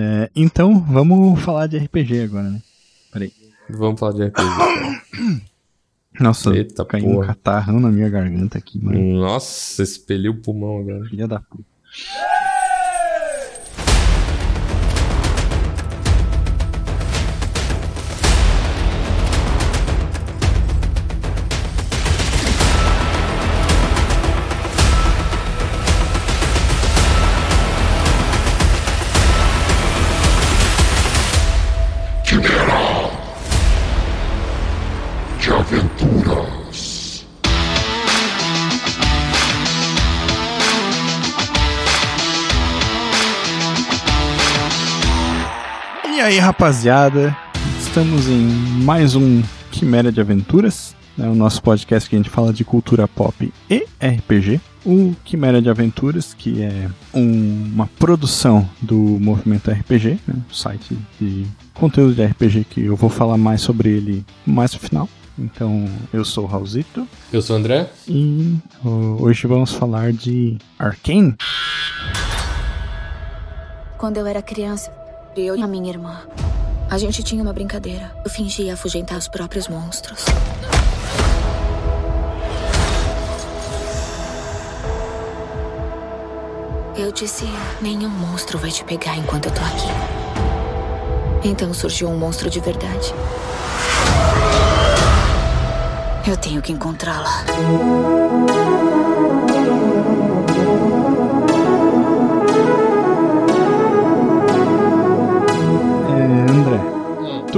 É, então, vamos falar de RPG agora, né? Peraí. Vamos falar de RPG. Nossa, Eita caiu porra. um catarrão na minha garganta aqui, mano. Nossa, expeliu o pulmão agora. Filha da puta. Aí, rapaziada, estamos em mais um Quimera de Aventuras, né, o nosso podcast que a gente fala de cultura pop e RPG. O Quimera de Aventuras, que é um- uma produção do Movimento RPG, né, um site de conteúdo de RPG que eu vou falar mais sobre ele mais no final. Então, eu sou o Raulzito Eu sou o André. e hoje vamos falar de Arcane. Quando eu era criança, eu e a minha irmã, a gente tinha uma brincadeira. Eu fingia afugentar os próprios monstros. Eu disse: nenhum monstro vai te pegar enquanto eu tô aqui. Então surgiu um monstro de verdade. Eu tenho que encontrá-la.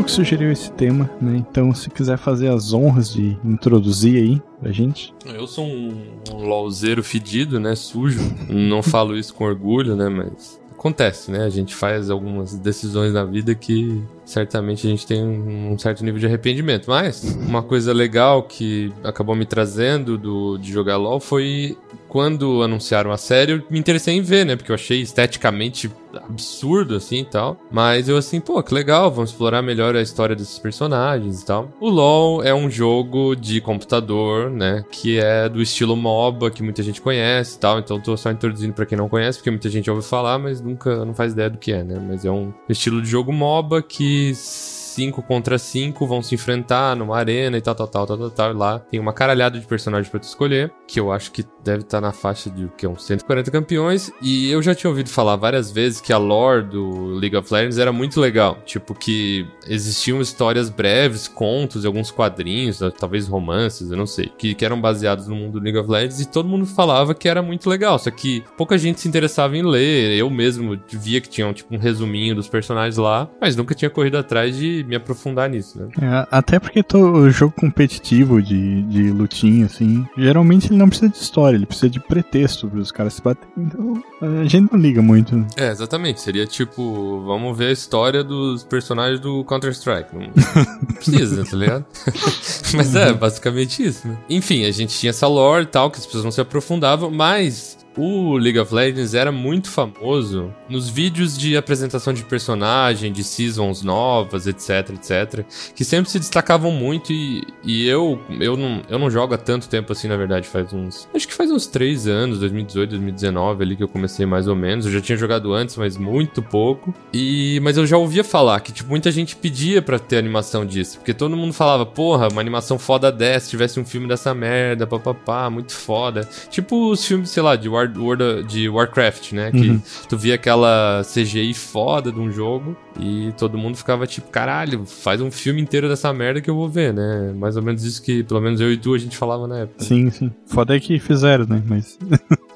Tu que sugeriu esse tema, né? Então, se quiser fazer as honras de introduzir aí pra gente. Eu sou um, um LOLzeiro fedido, né? Sujo. Não falo isso com orgulho, né? Mas acontece, né? A gente faz algumas decisões na vida que certamente a gente tem um certo nível de arrependimento. Mas uma coisa legal que acabou me trazendo do, de jogar LOL foi quando anunciaram a série, eu me interessei em ver, né? Porque eu achei esteticamente absurdo, assim e tal. Mas eu assim, pô, que legal, vamos explorar melhor a história desses personagens e tal. O LoL é um jogo de computador, né? Que é do estilo MOBA, que muita gente conhece e tal. Então tô só introduzindo pra quem não conhece, porque muita gente ouve falar, mas nunca não faz ideia do que é, né? Mas é um estilo de jogo MOBA que Peace. 5 contra 5 vão se enfrentar numa arena e tal, tal, tal, tal, tal, tal. Lá tem uma caralhada de personagens pra tu escolher, que eu acho que deve estar na faixa de que uns 140 campeões. E eu já tinha ouvido falar várias vezes que a lore do League of Legends era muito legal. Tipo, que existiam histórias breves, contos, alguns quadrinhos, talvez romances, eu não sei, que, que eram baseados no mundo do League of Legends e todo mundo falava que era muito legal. Só que pouca gente se interessava em ler. Eu mesmo via que tinha tipo, um resuminho dos personagens lá, mas nunca tinha corrido atrás de me aprofundar nisso, né? É, até porque todo jogo competitivo de, de lutinha, assim, geralmente ele não precisa de história, ele precisa de pretexto para os caras se baterem. Então a gente não liga muito. É, exatamente. Seria tipo, vamos ver a história dos personagens do Counter-Strike. Não não precisa, tá ligado? mas é, basicamente isso, né? Enfim, a gente tinha essa lore e tal, que as pessoas não se aprofundavam, mas o League of Legends era muito famoso nos vídeos de apresentação de personagem, de seasons novas, etc, etc, que sempre se destacavam muito e, e eu eu não, eu não jogo há tanto tempo assim, na verdade, faz uns... Acho que faz uns 3 anos, 2018, 2019 ali que eu comecei mais ou menos. Eu já tinha jogado antes, mas muito pouco. E Mas eu já ouvia falar que, tipo, muita gente pedia pra ter animação disso, porque todo mundo falava, porra, uma animação foda dessa, se tivesse um filme dessa merda, papapá, muito foda. Tipo os filmes, sei lá, de, War, World- de Warcraft, né? Que Uhum. tu via aquela CGI foda de um jogo e todo mundo ficava tipo, caralho, faz um filme inteiro dessa merda que eu vou ver, né? Mais ou menos isso que, pelo menos eu e tu, a gente falava na época. Sim, sim. Foda é que fizeram, né? Mas.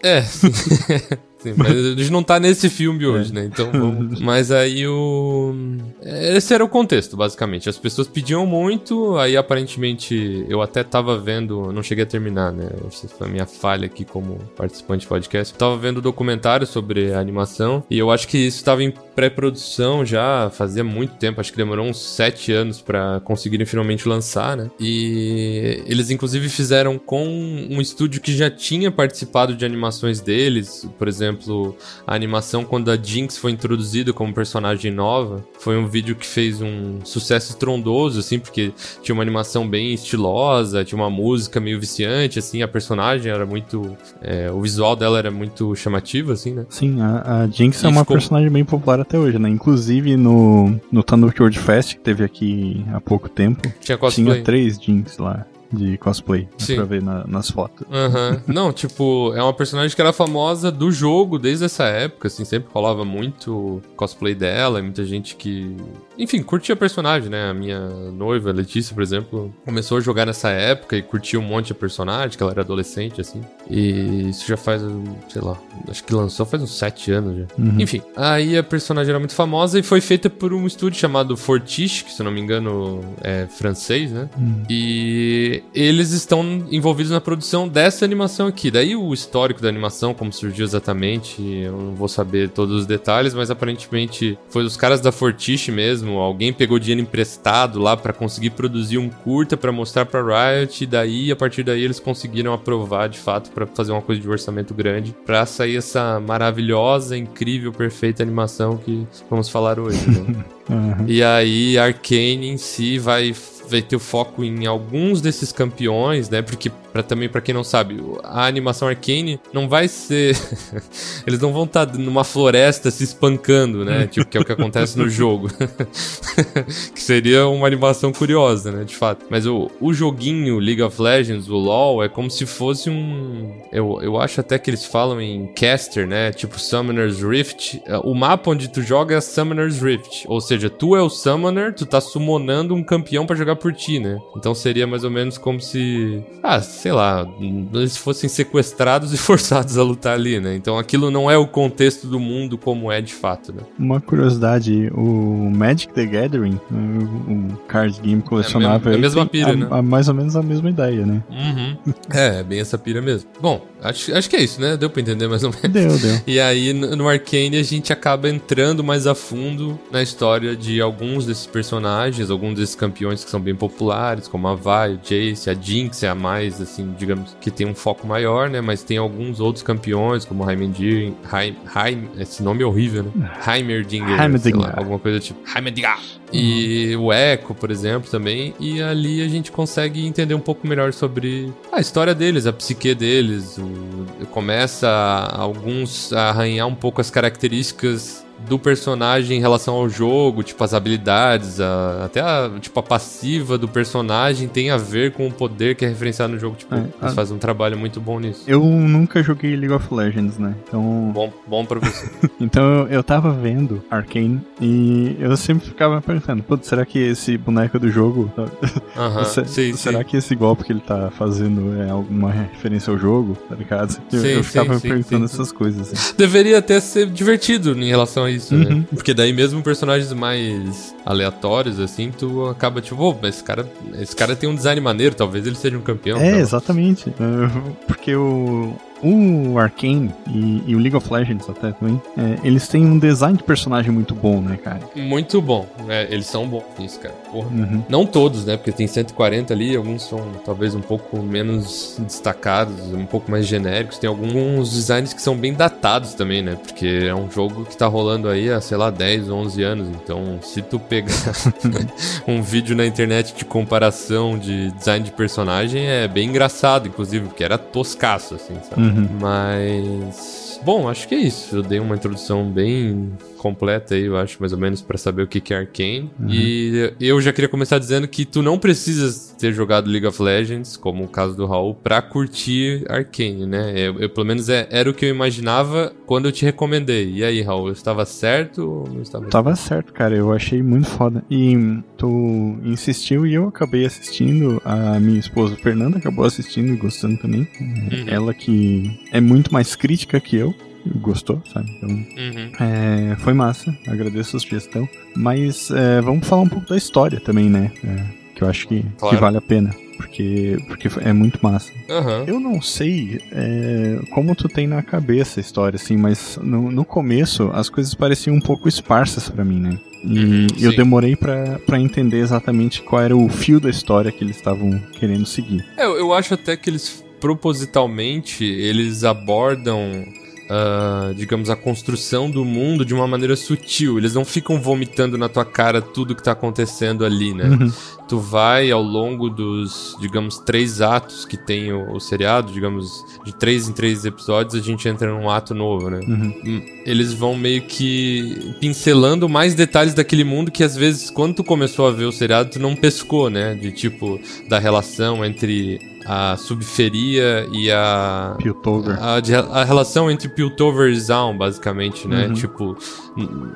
É, sim. Mas a gente não tá nesse filme hoje, É. né? Então vamos. Mas aí o. Esse era o contexto, basicamente. As pessoas pediam muito, aí aparentemente eu até tava vendo. Não cheguei a terminar, né? Essa foi a minha falha aqui como participante de podcast. Eu tava vendo documentário sobre a animação e eu acho que isso tava em pré-produção já fazia muito tempo. Acho que demorou uns sete anos pra conseguirem finalmente lançar, né? E eles inclusive fizeram com um estúdio que já tinha participado de animações deles, por exemplo exemplo, a animação quando a Jinx foi introduzida como personagem nova, foi um vídeo que fez um sucesso estrondoso, assim, porque tinha uma animação bem estilosa, tinha uma música meio viciante, assim, a personagem era muito. É, o visual dela era muito chamativo, assim, né? Sim, a, a Jinx E é uma ficou- personagem bem popular até hoje, né? Inclusive no, no Tanduki World Fest, que teve aqui há pouco tempo, Tinha tinha três Jinx lá de cosplay. Sim. pra ver na- nas fotos. Aham. Não, tipo, é uma personagem que era famosa do jogo desde essa época, assim, sempre rolava muito cosplay dela, e muita gente que. Enfim, curtia a personagem, né? A minha noiva, Letícia, por exemplo, começou a jogar nessa época e curtia um monte de personagem, que ela era adolescente, assim. E isso já faz, sei lá, acho que lançou faz uns sete anos já. Uhum. Enfim, aí a personagem era muito famosa e foi feita por um estúdio chamado Fortiche, que se eu não me engano é francês, né? Hum. E eles estão envolvidos na produção dessa animação aqui. Daí o histórico da animação, como surgiu exatamente, eu não vou saber todos os detalhes, mas aparentemente foi os caras da Fortiche mesmo. Alguém pegou dinheiro emprestado lá pra conseguir produzir um curta pra mostrar pra Riot, e daí a partir daí eles conseguiram aprovar de fato pra fazer uma coisa de orçamento grande pra sair essa maravilhosa, incrível, perfeita animação que vamos falar hoje. Né? Aham. E aí, Arcane em si vai, vai ter o foco em alguns desses campeões, né? Porque, pra, também, pra quem não sabe, a animação Arcane não vai ser. Eles não vão estar numa floresta se espancando, né? Tipo, que é o que acontece no jogo. que seria uma animação curiosa, né? De fato. Mas o, o joguinho League of Legends, o LoL, é como se fosse um. Eu, eu acho até que eles falam em caster, né? Tipo Summoner's Rift. O mapa onde tu joga é Summoner's Rift. Ou seja, tu é o Summoner, tu tá summonando um campeão pra jogar por ti, né? Então seria mais ou menos como se. Ah, sei lá. Eles fossem sequestrados e forçados a lutar ali, né? Então aquilo não é o contexto do mundo como é de fato, né? Uma curiosidade, o Magic the Gathering, o, card game colecionável, é a mesma pira, a- né? a- mais ou menos a mesma ideia, né? Uhum. É, bem essa pira mesmo. Bom, acho, acho que é isso, né? Deu pra entender mais ou menos. Deu, deu. E aí, no Arcane, a gente acaba entrando mais a fundo na história de alguns desses personagens, alguns desses campeões que são bem populares, como a Vi, o Jace, a Jinx é a mais, assim, digamos, que tem um foco maior, né? Mas tem alguns outros campeões, como Heimendinger, Heim, Heim, esse nome é horrível, né? Heimerdinger, sei Heimerdinger. lá, alguma coisa tipo Heimerdinger. E o Echo, por exemplo, também. E ali a gente consegue entender um pouco melhor sobre a história deles, a psique deles. O, começa a- alguns a arranhar um pouco as características do personagem em relação ao jogo, tipo as habilidades, a- até a, tipo, a passiva do personagem tem a ver com o poder que é referenciado no jogo. Tipo, É, eles a- fazem um trabalho muito bom nisso. Eu nunca joguei League of Legends, né? Então, Bom, bom pra você. então eu, eu tava vendo Arcane e eu sempre ficava me perguntando, putz, será que esse boneco do jogo, Aham, se- sim, será sim. que esse golpe que ele tá fazendo é alguma referência ao jogo, tá ligado? Eu, Sim, eu ficava sim, perguntando essas coisas. Assim. Deveria até ser divertido em relação a isso, Uhum. né? Porque daí mesmo personagens mais aleatórios, assim, tu acaba tipo, ô, mas esse cara, esse cara tem um design maneiro, talvez ele seja um campeão. É, exatamente. É, Porque o, o Arcane e, e o League of Legends até também, é, eles têm um design de personagem muito bom, né, cara? Muito bom. É, eles são bons nisso, cara. Porra. Uhum. Não todos, né? Porque tem 140 ali, alguns são talvez um pouco menos destacados, um pouco mais genéricos. Tem alguns designs que são bem datados também, né? Porque é um jogo que tá rolando aí há, sei lá, 10, 11 anos. Então, se tu pegar um vídeo na internet de comparação de design de personagem, é bem engraçado, inclusive, porque era toscaço, assim, sabe? Uhum. Mas. Bom, acho que é isso. Eu dei uma introdução bem completa aí, eu acho, mais ou menos, pra saber o que que é Arcane. E eu já queria começar dizendo que tu não precisas ter jogado League of Legends, como o caso do Raul, pra curtir Arcane, né? Eu, eu, pelo menos é- era o que eu imaginava quando eu te recomendei. E aí, Raul, eu estava certo ou não estava? Tava certo, cara. Eu achei muito foda. E tu insistiu e eu acabei assistindo. A minha esposa Fernanda acabou assistindo e gostando também. Uhum. Ela que é muito mais crítica que eu. Gostou, sabe? Então, Uhum. é, foi massa. Agradeço a sugestão. Mas é, vamos falar um pouco da história também, né? É, que eu acho que, que Claro. vale a pena. Porque, porque é muito massa. Aham. Eu não sei é, como tu tem na cabeça a história, assim, mas no, no começo as coisas pareciam um pouco esparsas pra mim, né? E Uhum, eu sim. demorei pra pra entender exatamente qual era o fio da história que eles estavam querendo seguir. É, eu, eu acho até que eles propositalmente eles abordam ah, digamos, a construção do mundo de uma maneira sutil. Eles não ficam vomitando na tua cara tudo que tá acontecendo ali, né? Uhum. Tu vai ao longo dos, digamos, três atos que tem o, o seriado, digamos, de três em três episódios, a gente entra num ato novo, né? Uhum. Hum, Eles vão meio que pincelando mais detalhes daquele mundo que às vezes, quando tu começou a ver o seriado, tu não pescou, né? De tipo, da relação entre a subferia e a. Piltover. A, a relação entre Piltover e Zaun, basicamente, né? Uhum. Tipo,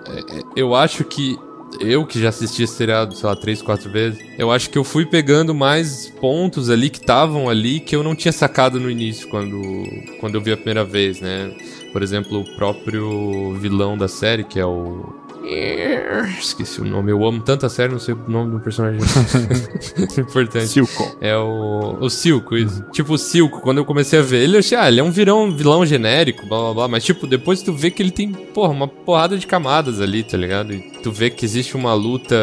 é- é- eu acho que. Eu que já assisti esse seriado, sei lá, três, quatro vezes, eu acho que eu fui pegando mais pontos ali que estavam ali que eu não tinha sacado no início quando, quando eu vi a primeira vez, né? Por exemplo, o próprio vilão da série, que é o. Esqueci o nome. Eu amo tanto a série, não sei o nome do personagem. Importante. Silco. É o, o Silco, isso. Tipo, o Silco, quando eu comecei a ver ele, eu achei, ah, ele é um virão, vilão genérico, blá blá blá. Mas, tipo, depois tu vê que ele tem, porra, uma porrada de camadas ali, tá ligado? E tu vê que existe uma luta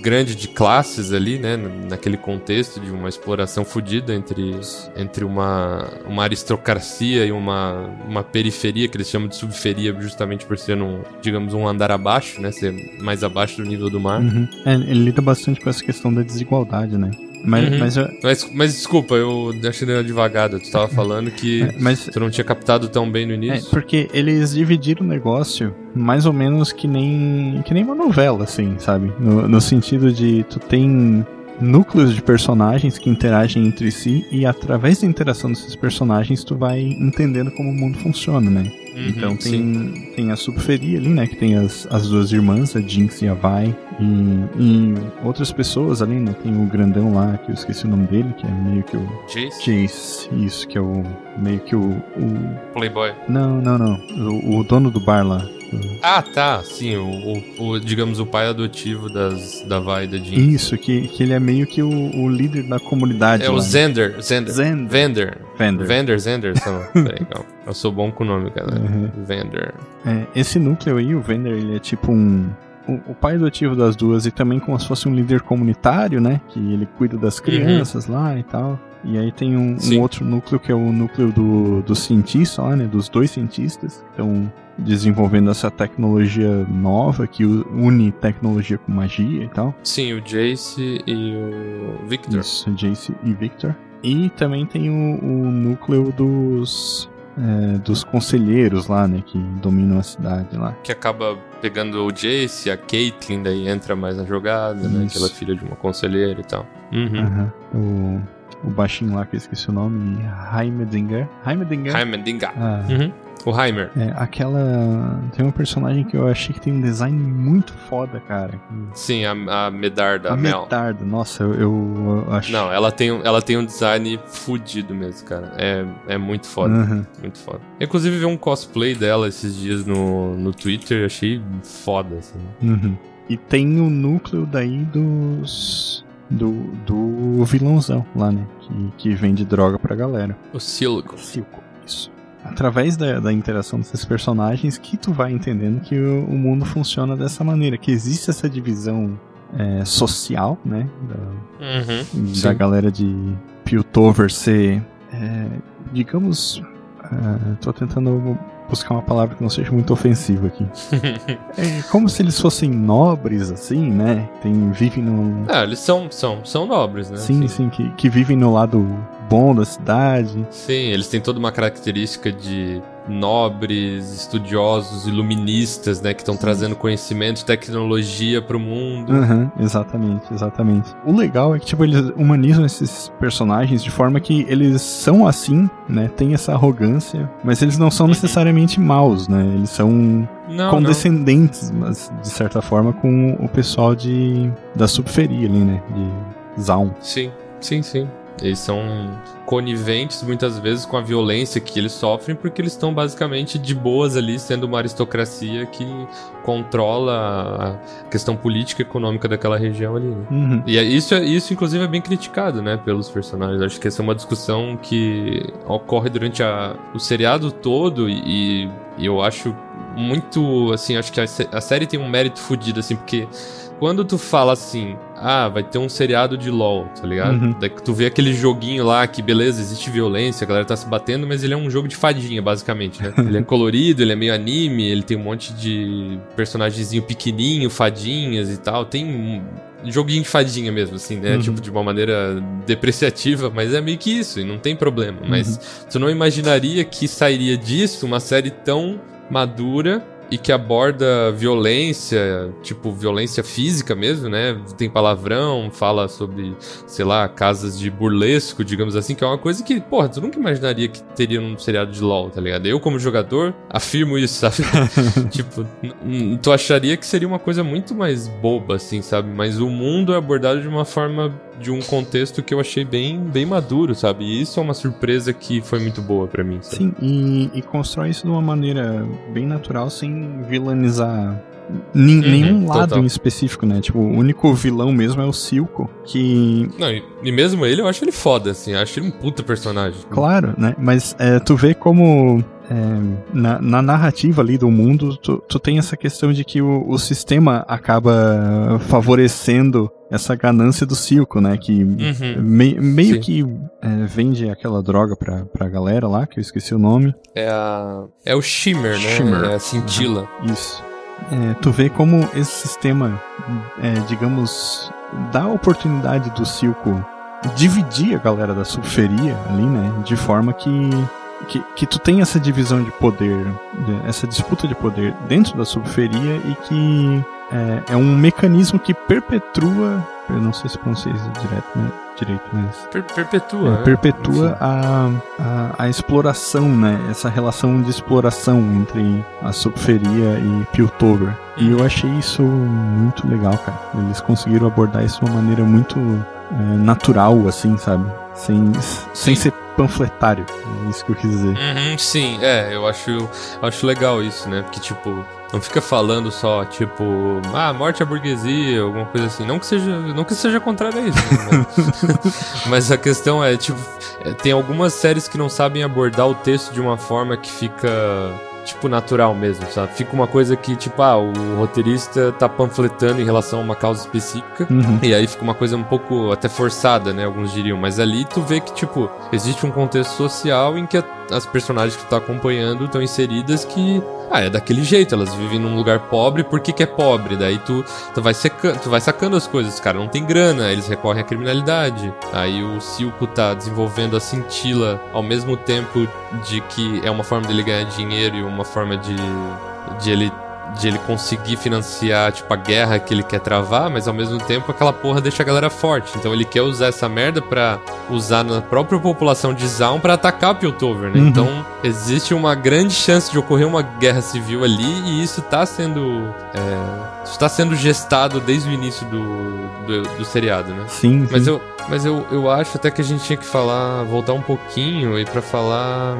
grande de classes ali, né? Naquele contexto de uma exploração fodida entre, entre uma, uma aristocracia e uma, uma periferia, que eles chamam de subferia, justamente por ser, um, digamos, um andar abaixo, né? Ser mais abaixo do nível do mar. Uhum. É, ele lida bastante com essa questão da desigualdade, né? Mas, Uhum. mas, eu- Mas, mas desculpa, eu achei devagada. Tu tava falando que é, mas tu não tinha captado tão bem no É, início. porque eles dividiram o negócio mais ou menos que nem que nem uma novela, assim, sabe? No, no sentido de tu tem núcleos de personagens que interagem entre si e através da interação desses personagens tu vai entendendo como o mundo funciona, né? Uhum, então sim. tem, tem a subferia ali, né? Que tem as, as duas irmãs, a Jinx e a Vi. E, e outras pessoas ali, né? Tem o grandão lá, que eu esqueci o nome dele, que é meio que o Jace? Jace, isso, que é o meio que o, o Playboy. não, não, não. O, o dono do bar lá. Ah, tá. Sim, o, o- o, digamos, o pai adotivo das, da Vai da Jean. Isso, que, que ele é meio que o, o líder da comunidade. É lá, o né? Zender. Zender. Zender. Vender. Vender. Vender, Zender. lá. Peraí, calma. Eu sou bom com o nome, cara. Uhum. Vender. É, esse núcleo aí, o Vender, ele é tipo um. O, o pai adotivo das duas e também como se fosse um líder comunitário, né? Que ele cuida das crianças lá e tal. E aí tem um, um outro núcleo que é o núcleo do, do cientista lá, né? Dos dois cientistas. que Estão desenvolvendo essa tecnologia nova que une tecnologia com magia e tal. Sim, o Jace e o Victor. Isso, Jace e Victor. E também tem o, o núcleo dos. É, dos conselheiros lá, né? Que dominam a cidade lá. Que acaba pegando o Jace, a Caitlyn daí entra mais na jogada, né? Isso. Que ela é filha de uma conselheira e tal. Uhum. Aham. O, o baixinho lá que eu esqueci o nome, Heimerdinger. Heimerdinger? Heimerdinger. Ah, Uhum. O Heimer. é, aquela. Tem um personagem que eu achei que tem um design muito foda, cara. Sim, a, a Medarda, a a Mel. Metarda, nossa, eu, eu, eu acho. Não, ela tem, um- ela tem um design fudido mesmo, cara. É, é muito foda, Aham. muito foda. Inclusive, vi um cosplay dela esses dias no, no Twitter, achei foda, assim. Uhum. E tem o núcleo daí dos. Do, do vilãozão lá, né? Que, que vende droga pra galera. O Silco. Silco, isso. Através da, da interação desses personagens que tu vai entendendo que o, o mundo funciona dessa maneira, que existe essa divisão é, social, né? Da, Uhum. da Sim. galera de Piltover ser, é, digamos, é, tô tentando buscar uma palavra que não seja muito ofensiva aqui. É como se eles fossem nobres, assim, né? Tem, vivem no. Ah, eles são, são, são nobres, né? Sim, sim, que, que vivem no lado bom da cidade. Sim, eles têm toda uma característica de nobres, estudiosos, iluministas, né? Que estão trazendo conhecimento e tecnologia pro mundo. Aham, exatamente, exatamente. O legal é que, tipo, eles humanizam esses personagens de forma que eles são assim, né? Tem essa arrogância, mas eles não são necessariamente maus, né? Eles são Não, não. condescendentes, mas de certa forma, com o pessoal de da subferia ali, né? De Zaun. Sim, sim, sim. Eles são coniventes muitas vezes com a violência que eles sofrem, porque eles estão basicamente de boas ali, sendo uma aristocracia que controla a questão política e econômica daquela região ali. né? Uhum. E é- isso, é- isso, inclusive, é bem criticado, né, pelos personagens. Acho que essa é uma discussão que ocorre durante a- o seriado todo e, e eu acho muito, assim, acho que a, a série tem um mérito fodido, assim, porque quando tu fala assim, ah, vai ter um seriado de LoL, tá ligado? Uhum. Daí que tu vê aquele joguinho lá que, beleza, existe violência, a galera tá se batendo, mas ele é um jogo de fadinha, basicamente, né? ele é colorido, ele é meio anime, ele tem um monte de personagemzinho pequenininho, fadinhas e tal. Tem um joguinho de fadinha mesmo, assim, né? Uhum. Tipo, de uma maneira depreciativa, mas é meio que isso, e não tem problema. Mas tu não imaginaria que sairia disso uma série tão madura e que aborda violência, tipo violência física mesmo, né? Tem palavrão, fala sobre, sei lá, casas de burlesco, digamos assim, que é uma coisa que, porra, tu nunca imaginaria que teria num seriado de LoL, tá ligado? Eu, como jogador, afirmo isso, sabe? tipo, tu acharia que seria uma coisa muito mais boba, assim, sabe? Mas o mundo é abordado de uma forma, de um contexto que eu achei bem, bem maduro, sabe? E isso é uma surpresa que foi muito boa pra mim, sabe? Sim, e, e constrói isso de uma maneira bem natural, sem vilanizar nin- nenhum lado Uhum, total. em específico, né? Tipo, o único vilão mesmo é o Silco, que, Não, e, e mesmo ele, eu acho ele foda, assim, eu acho ele um puta personagem. claro, né? Mas é, tu vê como é, na, na narrativa ali do mundo, tu, tu tem essa questão de que o, o sistema acaba favorecendo essa ganância do Silco, né? Que Uhum. me- meio Sim. que é, vende aquela droga pra, pra galera lá, que eu esqueci o nome. É a. É o Shimmer, né? Shimmer. É a cintila. Isso. É, tu vê como esse sistema, é, digamos, dá a oportunidade do Silco dividir a galera da subferia ali, né? De forma que, que, que tu tem essa divisão de poder, de- essa disputa de poder dentro da subferia e que é, é um mecanismo que perpetua. Eu não sei se pronunciei isso direto, né, direito, mas. Per- perpetua. É, né? perpetua Enfim. a, a, a exploração, né? Essa relação de exploração entre a Subferia e Piltover. E eu achei isso muito legal, cara. Eles conseguiram abordar isso de uma maneira muito é, natural, assim, sabe? Sem, sem Sim. ser panfletário. É isso que eu quis dizer. Uhum, sim, é, eu acho, eu acho legal isso, né? Porque, tipo, não fica falando só, tipo, ah, morte à burguesia, alguma coisa assim. Não que seja, não que seja contrário a isso, né? mas, mas a questão é, tipo, é, tem algumas séries que não sabem abordar o texto de uma forma que fica, tipo, natural mesmo, sabe? Fica uma coisa que, tipo, ah, o roteirista tá panfletando em relação a uma causa específica. Uhum. E aí fica uma coisa um pouco até forçada, né? Alguns diriam. Mas ali tu vê que, tipo, existe um contexto social em que a- as personagens que tu tá acompanhando estão inseridas que. Ah, é daquele jeito, elas vivem num lugar pobre, por que, que é pobre? Daí tu, tu, vai seca, tu vai sacando as coisas, cara, não tem grana, eles recorrem à criminalidade. Aí o Silco tá desenvolvendo a cintila ao mesmo tempo de que é uma forma dele ganhar dinheiro e uma forma de, de ele de ele conseguir financiar, tipo, a guerra que ele quer travar, mas ao mesmo tempo aquela porra deixa a galera forte. Então ele quer usar essa merda pra usar na própria população de Zaun pra atacar o Piltover, né? Uhum. Então existe uma grande chance de ocorrer uma guerra civil ali e isso tá sendo. É, isso tá sendo gestado desde o início do, do, do seriado, né? Sim, Mas sim. eu, mas eu, eu acho até que a gente tinha que falar, voltar um pouquinho e pra falar.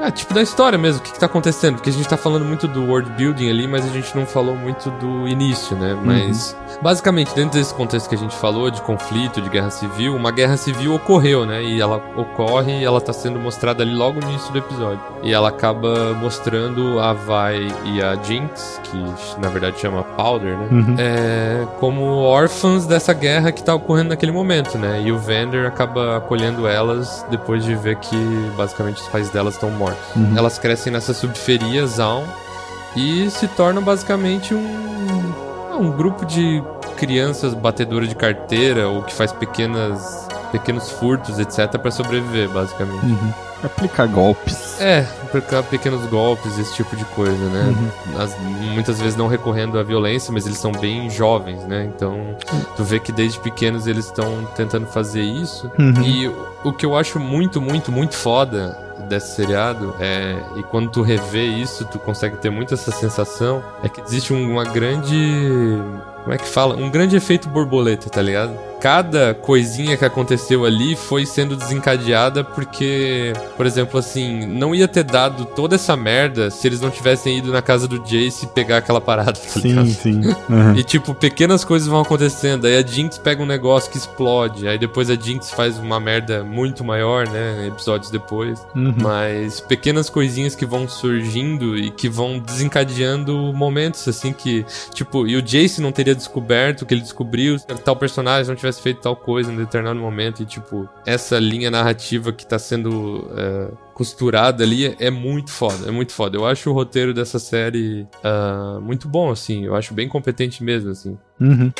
Ah, tipo da história mesmo, o que, que tá acontecendo? Porque a gente tá falando muito do world building ali, mas a gente não falou muito do início, né? Mas basicamente, dentro desse contexto que a gente falou de conflito, de guerra civil, uma guerra civil ocorreu, né? E ela ocorre e ela tá sendo mostrada ali logo no início do episódio. E ela acaba mostrando a Vi e a Jinx, que na verdade chama Powder, né? Uhum. é, como órfãs dessa guerra que tá ocorrendo naquele momento, né? E o Vander acaba acolhendo elas depois de ver que basicamente os pais delas estão mortos. Uhum. Elas crescem nessa subferia Zaun e se tornam basicamente um, ah, um grupo de crianças batedoras de carteira ou que faz pequenas pequenos furtos, etc, pra sobreviver, basicamente. Uhum. Aplicar golpes. É, aplicar pequenos golpes, esse tipo de coisa, né? Uhum. As- muitas vezes não recorrendo à violência, mas eles são bem jovens, né? Então, tu vê que desde pequenos eles estão tentando fazer isso. Uhum. E o que eu acho muito, muito, muito foda desse seriado é. E quando tu revê isso, tu consegue ter muito essa sensação. É que existe um- uma grande. Como é que fala? Um grande efeito borboleta, tá ligado? cada coisinha que aconteceu ali foi sendo desencadeada porque, por exemplo, assim, não ia ter dado toda essa merda se eles não tivessem ido na casa do Jace pegar aquela parada, tá Sim, sim. Uhum. E tipo, pequenas coisas vão acontecendo. Aí a Jinx pega um negócio que explode. Aí depois a Jinx faz uma merda muito maior, né? Episódios depois. Uhum. Mas pequenas coisinhas que vão surgindo e que vão desencadeando momentos assim que, tipo, e o Jace não teria descoberto que ele descobriu se tal personagem não tivesse feito tal coisa em determinado momento. E, tipo, essa linha narrativa que tá sendo é, costurada ali é, muito foda, é muito foda. Eu acho o roteiro dessa série ah, muito bom, assim. Eu acho bem competente mesmo, assim. Uhum.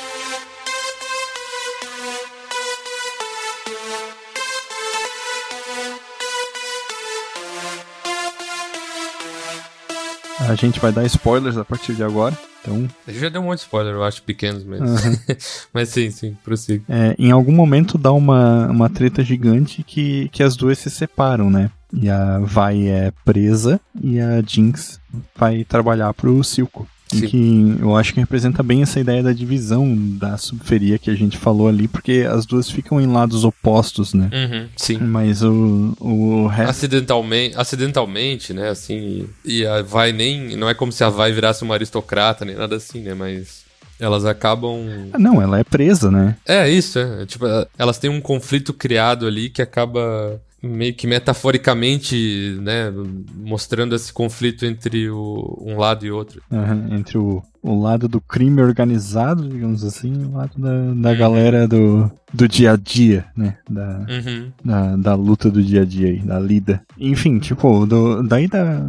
A gente vai dar spoilers a partir de agora. Então, Ele já deu um monte de spoiler, eu acho, pequenos mesmo. Uhum. Mas sim, sim, prossiga. é, em algum momento dá uma, uma treta gigante que, que as duas se separam, né? E a Vai é presa e a Jinx vai trabalhar pro Silco. Sim. que eu acho que representa bem essa ideia da divisão da subferia que a gente falou ali, porque as duas ficam em lados opostos, né? Uhum, sim. Mas o, o resto. Acidentalmente, acidentalmente, né, assim, e a Vai nem, não é como se a Vai virasse uma aristocrata, nem nada assim, né, mas elas acabam... Ah, Não, ela é presa, né? É, isso, é, tipo, elas têm um conflito criado ali que acaba meio que metaforicamente, né, mostrando esse conflito entre o, um lado e outro. Aham, entre o, o lado do crime organizado, digamos assim, e o lado da, da Uhum. galera do, do dia a dia, né? Da, Uhum. da, da luta do dia a dia aí, da lida. Enfim, tipo, do, daí da.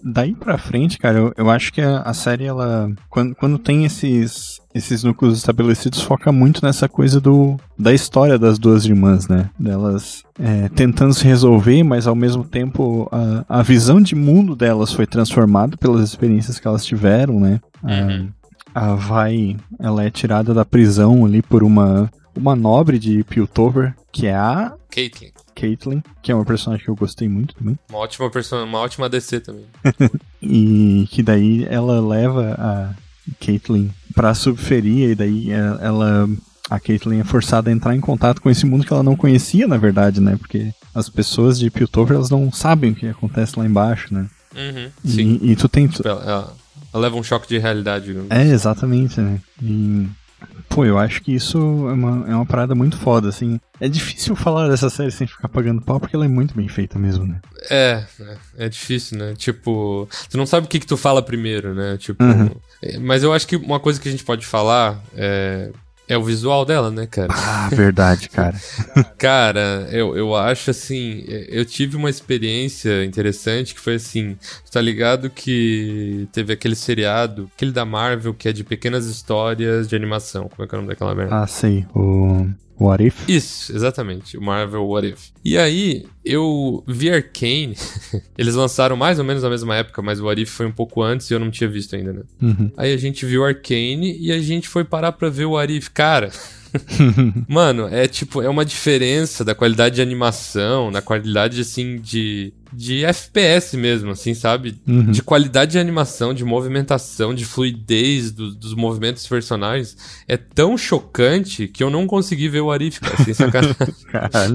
Daí pra frente, cara, eu, eu acho que a, a série, ela. Quando, quando tem esses, esses núcleos estabelecidos, foca muito nessa coisa do da história das duas irmãs, né? Delas é, tentando se resolver, mas ao mesmo tempo a, a visão de mundo delas foi transformada pelas experiências que elas tiveram, né? A- Uhum. A, Vai, ela é tirada da prisão ali por uma, uma nobre de Piltover, que é a Caitlyn, Caitlyn, que é uma personagem que eu gostei muito também. uma ótima persona, uma ótima DC também. E que daí ela leva a Caitlyn pra subferia e daí é- ela a Caitlyn é forçada a entrar em contato com esse mundo que ela não conhecia, na verdade, né? Porque as pessoas de Piltover, elas não sabem o que acontece lá embaixo, né? Uhum, sim. E, e tu tem... Tipo, ela, ela- leva um choque de realidade, digamos. É, exatamente, né? E... Pô, eu acho que isso é uma, é uma parada muito foda, assim. É difícil falar dessa série sem ficar pagando pau, porque ela é muito bem feita mesmo, né? É, é, é difícil, né? Tipo, tu não sabe o que que tu fala primeiro, né? Tipo, Uhum. é, mas eu acho que uma coisa que a gente pode falar é, é o visual dela, né, cara? Ah, verdade, cara. Cara, eu, eu acho assim, eu tive uma experiência interessante que foi assim, tá ligado que teve aquele seriado, aquele da Marvel que é de pequenas histórias de animação, como é que é o nome daquela merda? Ah, sei. O What If? Isso, exatamente, o Marvel What If. E aí, eu vi Arcane, eles lançaram mais ou menos na mesma época, mas o What If foi um pouco antes e eu não tinha visto ainda, né? Uhum. Aí a gente viu Arcane e a gente foi parar pra ver o Arif. Cara, mano, é tipo, é uma diferença da qualidade de animação, na qualidade, assim, de, de FPS mesmo, assim, sabe? Uhum. De qualidade de animação, de movimentação, de fluidez do- dos movimentos dos personagens. É tão chocante que eu não consegui ver o Arif, cara, sem sacanagem.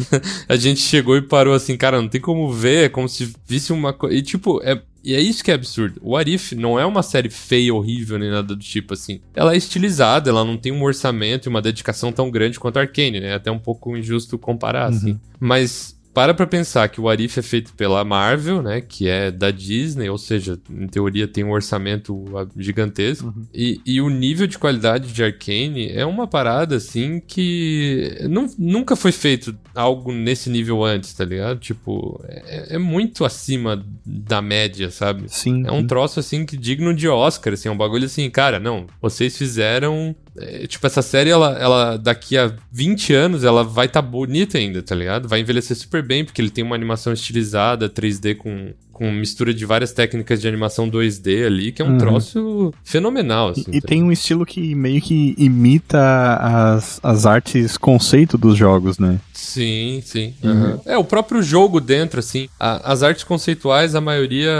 A gente chegou e parou assim, cara, não tem como ver, é como se visse uma coisa. E tipo, é. E é isso que é absurdo. O Arif não é uma série feia, horrível, nem nada do tipo assim. Ela é estilizada, ela não tem um orçamento e uma dedicação tão grande quanto a Arcane, né? É até um pouco injusto comparar, assim. Mas para pra pensar que o Arif é feito pela Marvel, né? Que é da Disney, ou seja, em teoria tem um orçamento gigantesco. E, e o nível de qualidade de Arcane é uma parada, assim, que não, nunca foi feito algo nesse nível antes, tá ligado? Tipo, é, é muito acima da média, sabe? Sim. É um troço, assim, que digno de Oscar, assim, é um bagulho assim, cara, não, vocês fizeram... é, tipo, essa série, ela, ela daqui a 20 anos, ela vai tá bonita ainda, tá ligado? Vai envelhecer super bem, porque ele tem uma animação estilizada, 3D com, com mistura de várias técnicas de animação 2D ali, que é um Uhum. troço fenomenal, assim. E, e tá tem um estilo que meio que imita as, as artes conceito dos jogos, né? Sim, sim. aham. É, o próprio jogo dentro, assim. a- as artes conceituais, a maioria.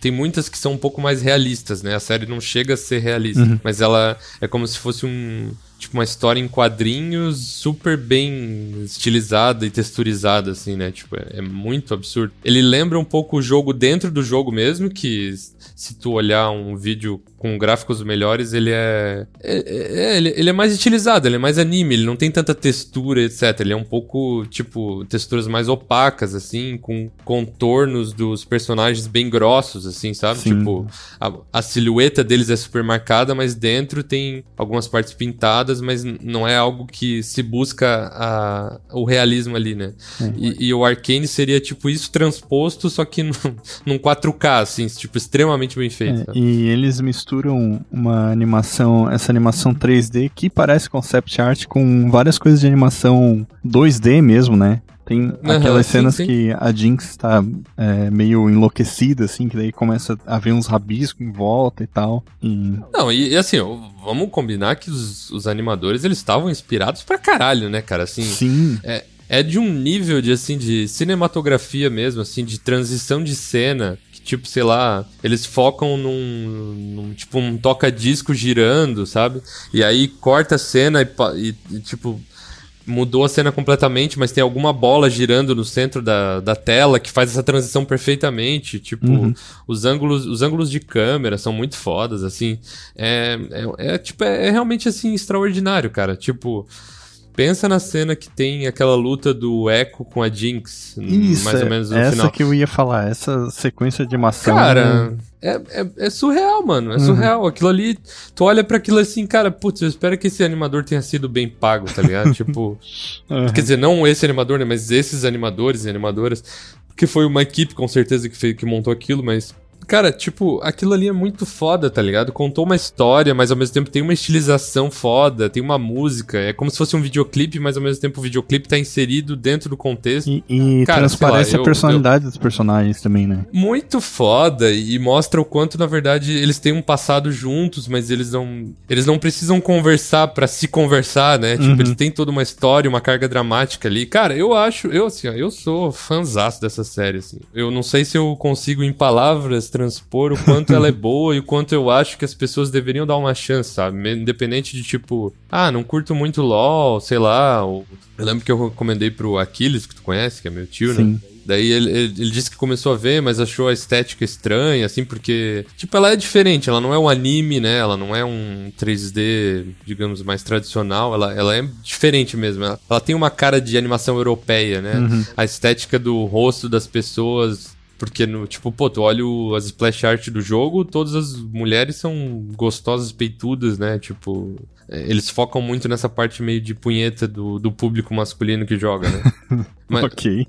Tem muitas que são um pouco mais realistas, né? A série não chega a ser realista. Mas ela é como se fosse um. Tipo uma história em quadrinhos super bem estilizada e texturizada, assim, né? Tipo, é, é muito absurdo. Ele lembra um pouco o jogo dentro do jogo mesmo, que se tu olhar um vídeo com gráficos melhores, ele é. é, é ele, ele, é mais estilizado, ele é mais anime, ele não tem tanta textura, etc. Ele é um pouco, tipo, texturas mais opacas, assim, com contornos dos personagens bem grossos, assim, sabe? Sim. Tipo, a, a, silhueta deles é super marcada, mas dentro tem algumas partes pintadas, mas não é algo que se busca a, o realismo ali, né? É. E, e, o Arcane seria, tipo, isso transposto, só que num, num 4K, assim, tipo, extremamente bem feito. É, e eles misturam misturam uma animação, essa animação 3D que parece concept art com várias coisas de animação 2D mesmo, né? Tem uhum, aquelas cenas sim. que a Jinx está é, meio enlouquecida, assim, que daí começa a ver uns rabiscos em volta e tal. E... Não, e, e, assim, vamos combinar que os, os animadores, eles estavam inspirados pra caralho, né, cara? Assim, sim. É, é de um nível de, assim, de cinematografia mesmo, assim, de transição de cena tipo, sei lá, eles focam num, num tipo, um toca-disco girando, sabe? E aí corta a cena e, e, e, tipo, mudou a cena completamente, mas tem alguma bola girando no centro da, da tela que faz essa transição perfeitamente. Tipo, uhum. os, ângulos, os ângulos de câmera são muito fodas, assim. É, é, é tipo, é, é realmente, assim, extraordinário, cara. Tipo... Pensa na cena que tem aquela luta do Echo com a Jinx, Isso, mais ou menos no essa final. que eu ia falar, essa sequência de animação. Cara, é, é, é, surreal, mano. É uhum. surreal. Aquilo ali, tu olha para aquilo assim, cara, putz, eu espero que esse animador tenha sido bem pago, tá ligado? tipo. Uhum. Quer dizer, não esse animador, né? Mas esses animadores e animadoras. Porque foi uma equipe, com certeza, que, fez, que montou aquilo, mas Cara, tipo, aquilo ali é muito foda, tá ligado? Contou uma história, mas ao mesmo tempo tem uma estilização foda, tem uma música. É como se fosse um videoclipe, mas ao mesmo tempo o videoclipe tá inserido dentro do contexto. E, e Cara, transparece lá, a personalidade eu, dos personagens também, né? Muito foda e mostra o quanto, na verdade, eles têm um passado juntos, mas eles não. Eles não precisam conversar para se conversar, né? Tipo, uhum. eles têm toda uma história, uma carga dramática ali. Cara, eu acho, eu assim, ó, eu sou fãzaço dessa série, assim. Eu não sei se eu consigo, em palavras, transpor o quanto ela é boa e o quanto eu acho que as pessoas deveriam dar uma chance, sabe? Independente de tipo, ah, não curto muito LOL, sei lá. Ou... Eu lembro que eu recomendei pro Aquiles, que tu conhece, que é meu tio, Sim. né? Daí ele, ele, ele, disse que começou a ver, mas achou a estética estranha, assim, porque, tipo, ela é diferente, ela não é um anime, né? Ela não é um 3D, digamos, mais tradicional, ela, ela é diferente mesmo. Ela, ela tem uma cara de animação europeia, né? Uhum. A estética do rosto das pessoas porque, no, tipo, pô, tu olha o, as splash art do jogo, todas as mulheres são gostosas, peitudas, né? Tipo, é, eles focam muito nessa parte meio de punheta do, do público masculino que joga, né? Mas, ok.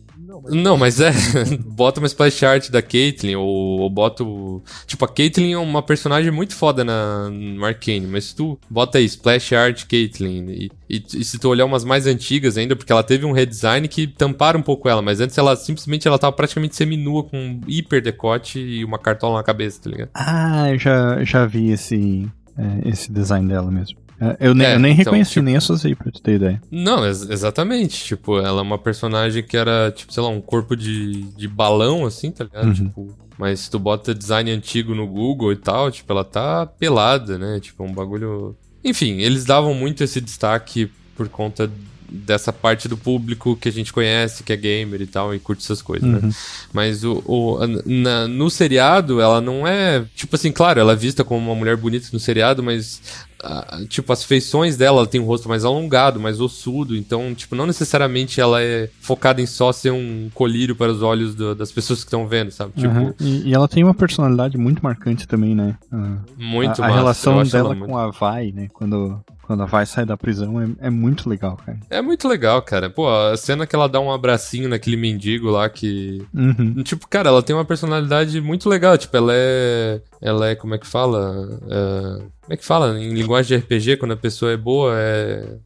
Não, mas é. bota uma splash art da Caitlyn, ou, ou bota o. Tipo, a Caitlyn é uma personagem muito foda na, no Arcane, mas se tu bota aí splash art Caitlyn, e, e, e, se tu olhar umas mais antigas ainda, porque ela teve um redesign que tamparam um pouco ela, mas antes ela simplesmente ela tava praticamente seminua com um hiper decote e uma cartola na cabeça, tá ligado? Ah, eu já, já vi esse, é, esse design dela mesmo. É, eu nem, é, eu nem então, reconheci, tipo, nem associei pra tu ter ideia. Não, ex exatamente. Tipo, ela é uma personagem que era, tipo, sei lá, um corpo de, de balão, assim, tá ligado? Uhum. Tipo, mas se tu bota design antigo no Google e tal, tipo, ela tá pelada, né? Tipo, um bagulho. Enfim, eles davam muito esse destaque por conta dessa parte do público que a gente conhece, que é gamer e tal, e curte essas coisas, né? uhum. né? Mas o, o na, no seriado, ela não é. Tipo assim, claro, ela é vista como uma mulher bonita no seriado, mas tipo, as feições dela, ela tem um rosto mais alongado, mais ossudo, então, tipo, não necessariamente ela é focada em só ser um colírio para os olhos do, das pessoas que estão vendo, sabe? Tipo, uhum. e, e, ela tem uma personalidade muito marcante também, né? muito A, a relação dela com a Vai, né? Quando, quando Vai sai da prisão é, é muito legal, cara. É muito legal, cara. Pô, a cena que ela dá um abracinho naquele mendigo lá que. Uhum. Tipo, cara, ela tem uma personalidade muito legal. Tipo, ela é. Ela é, como é que fala? É... Como é que fala? Em linguagem de RPG, quando a pessoa é boa, é.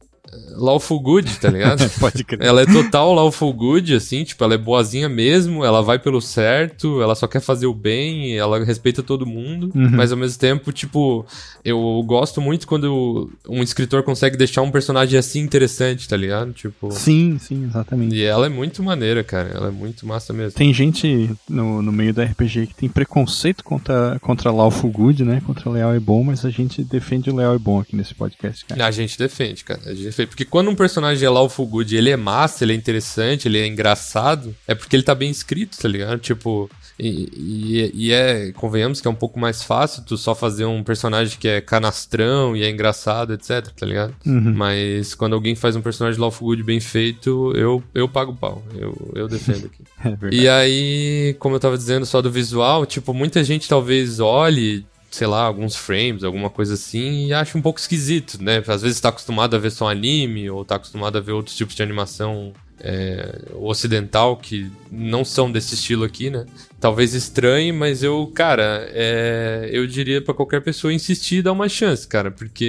Lawful good, tá ligado? Pode crer. ela é total lawful good, assim, tipo, ela é boazinha mesmo, ela vai pelo certo, ela só quer fazer o bem, ela respeita todo mundo, Uhum. mas ao mesmo tempo, tipo, eu gosto muito quando um escritor consegue deixar um personagem assim interessante, tá ligado? Tipo, Sim, sim, exatamente. e ela é muito maneira, cara, ela é muito massa mesmo. Tem gente no, no meio da RPG que tem preconceito contra, contra Lawful Good, né? Contra Leal e Bom, mas a gente defende o Leal e Bom aqui nesse podcast, cara. A gente defende, cara. A gente defende. Porque quando um personagem é lawful good, ele é massa, ele é interessante, ele é engraçado, é porque ele tá bem escrito, tá ligado? Tipo, e, e- e é, convenhamos que é um pouco mais fácil tu só fazer um personagem que é canastrão e é engraçado, etc, tá ligado? Uhum. Mas quando alguém faz um personagem lawful good bem feito, eu, eu pago o pau. Eu, eu defendo aqui. É. E aí, como eu tava dizendo só do visual, tipo, muita gente talvez olhe, sei lá, alguns frames, alguma coisa assim, e ache um pouco esquisito, né? Às vezes tá acostumado a ver só anime, ou tá acostumado a ver outros tipos de animação é, ocidental que não são desse estilo aqui, né? Talvez estranhe, mas eu, cara, é, eu diria pra qualquer pessoa insistir e dar uma chance, cara, porque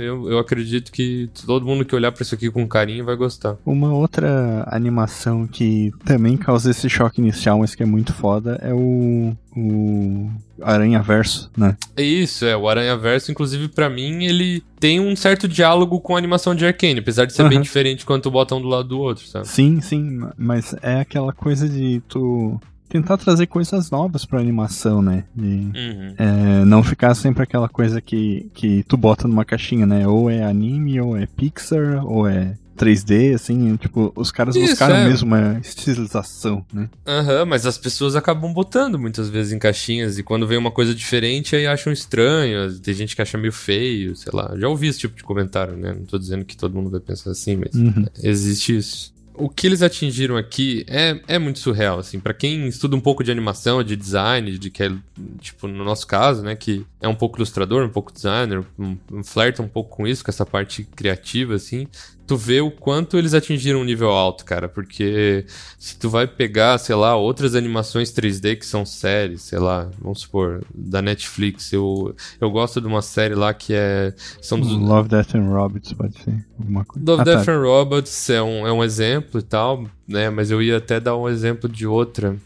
eu, eu acredito que todo mundo que olhar pra isso aqui com carinho vai gostar. Uma outra animação que também causa esse choque inicial, mas que é muito foda, é o, o Aranha Verso, né? É isso, é. O Aranha Verso, inclusive, pra mim, ele tem um certo diálogo com a animação de Arcane, apesar de ser bem Uhum. diferente quando tu bota um do lado do outro, sabe? Sim, sim, mas é aquela coisa de tu tentar trazer coisas novas pra animação, né? Uhum. é, não ficar sempre aquela coisa que, que tu bota numa caixinha, né? Ou é anime, ou é Pixar, ou é 3D, assim, tipo, os caras Isso, buscaram é. mesmo uma estilização, né? Aham, mas as pessoas acabam botando muitas vezes em caixinhas e quando vem uma coisa diferente aí acham estranho, tem gente que acha meio feio, sei lá. Já ouvi esse tipo de comentário, né? Não tô dizendo que todo mundo vai pensar assim, mas Uhum. existe isso. O que eles atingiram aqui é, é muito surreal, assim, Pra quem estuda um pouco de animação, de design, de que é, tipo, no nosso caso, né, que é um pouco ilustrador, um pouco designer, um, um flerta um pouco com isso, com essa parte criativa, assim, tu vê o quanto eles atingiram um nível alto, cara, porque se tu vai pegar, sei lá, outras animações 3D que são séries, sei lá, vamos supor, da Netflix, eu, eu gosto de uma série lá que é, são dos, Love, Death and Robots, pode ser alguma coisa. Love, Ah, Death tá. and Robots é um, é um exemplo e tal, né? Mas eu ia até dar um exemplo de outra.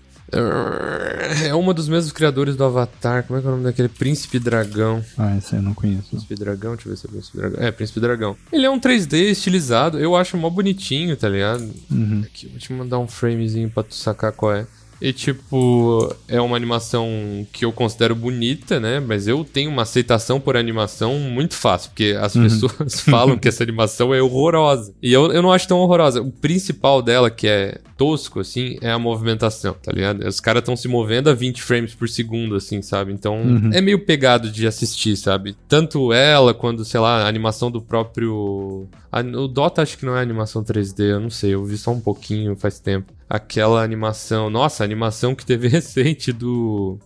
É uma dos mesmos criadores do Avatar. Como é que é o nome daquele? Príncipe Dragão. Ah, esse eu não conheço. Príncipe Dragão? Deixa eu ver se é Príncipe Dragão. É, Príncipe Dragão. Ele é um 3D estilizado. Eu acho mó bonitinho, tá ligado? Uhum. Aqui, vou te mandar um framezinho pra tu sacar qual é. E, tipo, é uma animação que eu considero bonita, né? Mas eu tenho uma aceitação por animação muito fácil, porque as pessoas falam que essa animação é horrorosa. E eu, eu não acho tão horrorosa. O principal dela, que é tosco, assim, é a movimentação, tá ligado? Os caras estão se movendo a 20 frames por segundo, assim, sabe? Então, é meio pegado de assistir, sabe? Tanto ela, quando, sei lá, a animação do próprio. o Dota acho que não é animação 3D, eu não sei, eu vi só um pouquinho faz tempo. Aquela animação. Nossa, a animação que teve recente do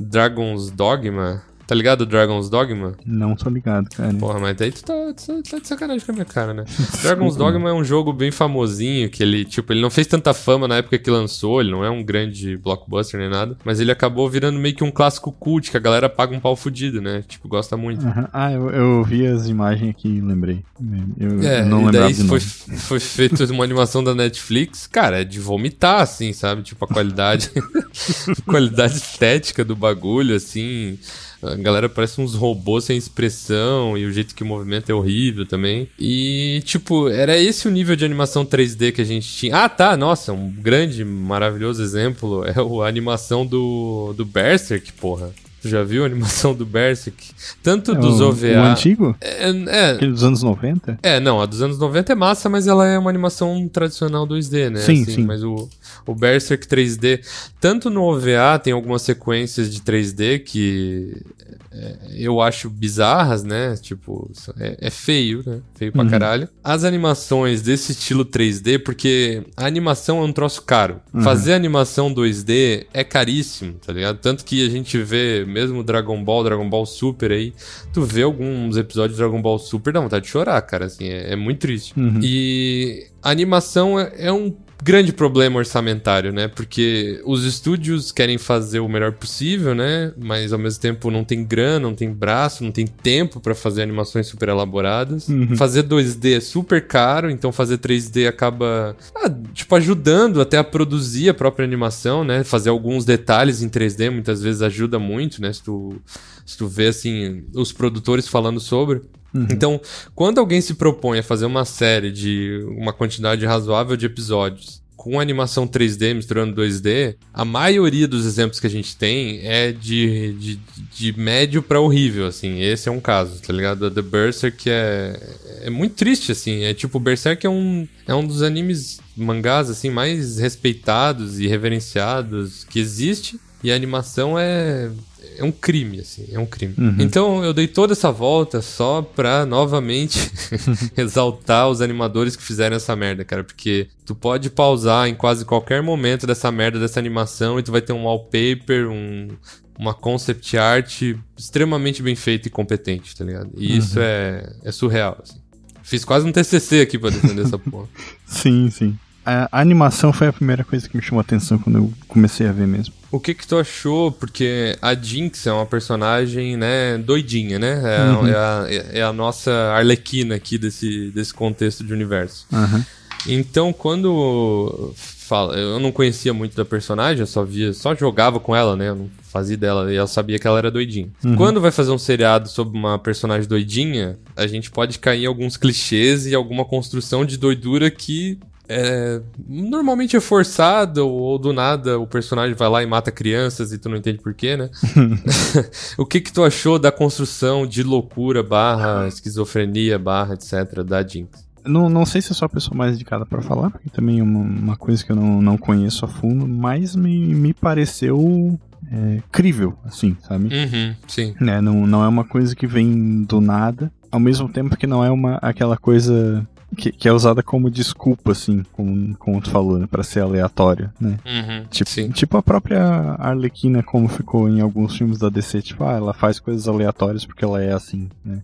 Dragon's Dogma. Tá ligado Dragon's Dogma? Não tô ligado, cara. Porra, mas daí tu tá, tu tá de sacanagem com a minha cara, né? Dragon's Dogma é um jogo bem famosinho, que ele, tipo, ele não fez tanta fama na época que lançou, ele não é um grande blockbuster nem nada, mas ele acabou virando meio que um clássico cult, que a galera paga um pau fudido, né? Tipo, gosta muito. Ah, eu, eu vi as imagens aqui e lembrei. Eu É, não e lembrava daí foi, foi feita uma animação da Netflix, cara, é de vomitar, assim, sabe? Tipo, a qualidade, a qualidade estética do bagulho, assim. A galera parece uns robôs sem expressão e o jeito que o movimento é horrível também. E, tipo, era esse o nível de animação 3D que a gente tinha. Ah, tá, nossa, um grande, maravilhoso exemplo é a animação do, do Berserk, porra. Tu já viu a animação do Berserk? Tanto É dos o, OVA. o antigo? É, é, Aquele dos anos 90? é, não, a dos anos 90 é massa, mas ela é uma animação tradicional 2D, né? Sim, sim. Mas o, o Berserk 3D, tanto no OVA tem algumas sequências de 3D que é, eu acho bizarras, né? Tipo, é, é feio, né? Feio pra Uhum. caralho. As animações desse estilo 3D, porque a animação é um troço caro. Uhum. Fazer animação 2D é caríssimo, tá ligado? Tanto que a gente vê, mesmo Dragon Ball, Dragon Ball Super aí, tu vê alguns episódios de Dragon Ball Super, dá vontade de chorar, cara, assim, é, é muito triste. Uhum. E a animação é, é um grande problema orçamentário, né? Porque os estúdios querem fazer o melhor possível, né? Mas ao mesmo tempo não tem grana, não tem braço, não tem tempo para fazer animações super elaboradas. Uhum. Fazer 2D é super caro, então fazer 3D acaba, ah, tipo, ajudando até a produzir a própria animação, né? Fazer alguns detalhes em 3D muitas vezes ajuda muito, né? Se tu, se tu vê, assim, os produtores falando sobre. Então, quando alguém se propõe a fazer uma série de uma quantidade razoável de episódios com animação 3D misturando 2D, a maioria dos exemplos que a gente tem é de, de, de médio pra horrível, assim. Esse é um caso, tá ligado? The Berserk é, é muito triste, assim. É tipo, Berserk é um, é um dos animes, mangás, assim, mais respeitados e reverenciados que existe. E a animação é, é um crime, assim, é um crime. Uhum. Então eu dei toda essa volta só pra novamente exaltar os animadores que fizeram essa merda, cara. Porque tu pode pausar em quase qualquer momento dessa merda, dessa animação, e tu vai ter um wallpaper, um, uma concept art extremamente bem feita e competente, tá ligado? E isso é, é surreal, assim. Fiz quase um TCC aqui pra defender essa porra. Sim, sim. A, a animação foi a primeira coisa que me chamou a atenção quando eu comecei a ver mesmo. O que que tu achou? Porque a Jinx é uma personagem, né, doidinha, né? É, Uhum. é a, é a nossa arlequina aqui desse, desse contexto de universo. Aham. Então, quando fala, eu não conhecia muito da personagem, eu só via, só jogava com ela, né? Eu não fazia dela e eu sabia que ela era doidinha. Quando vai fazer um seriado sobre uma personagem doidinha, a gente pode cair em alguns clichês e alguma construção de doidura que é, normalmente é forçada ou, do nada o personagem vai lá e mata crianças e tu não entende porquê, né? o que que tu achou da construção de loucura barra esquizofrenia barra etc da Jinx? Não, não sei se eu sou a pessoa mais indicada pra falar, porque também é uma, uma coisa que eu não, não conheço a fundo, mas me, me pareceu é, crível, assim, sabe? Uhum, sim. Né, não, não é uma coisa que vem do nada, ao mesmo tempo que não é uma aquela coisa que, que é usada como desculpa, assim, como, como tu falou, né, pra ser aleatório, né? Uhum, Tipo, sim. tipo a própria Arlequina, como ficou em alguns filmes da DC, tipo, ah, ela faz coisas aleatórias porque ela é assim, né?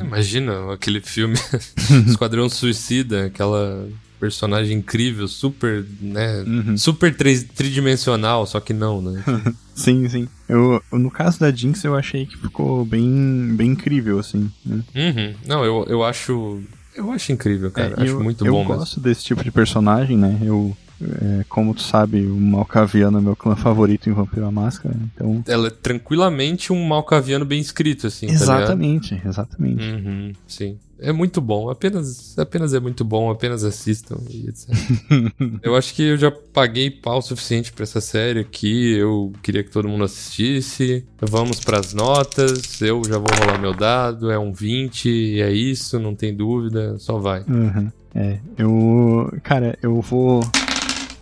Imagina aquele filme Esquadrão Suicida, aquela personagem incrível, super, né? Uhum. Super tri- tridimensional, só que não, né? Sim, sim. Eu, no caso da Jinx, eu achei que ficou bem, bem incrível, assim. Né? Uhum. Não, eu, eu acho. Eu acho incrível, cara. É, acho eu, muito eu bom mesmo. gosto desse tipo de personagem, né? Eu, é, como tu sabe, o Malkaviano é meu clã favorito em Vampiro à Máscara, então... Ela é tranquilamente um malcaviano bem escrito, assim. tá exatamente, exatamente. Uhum, sim. É muito bom. Apenas, apenas é muito bom. Apenas assistam e etc. eu acho que eu já paguei pau suficiente pra essa série aqui. Eu queria que todo mundo assistisse. Vamos pras notas. Eu já vou rolar meu dado. É um 20. E é isso. Não tem dúvida. Só vai. Uhum. É, eu... Cara, eu vou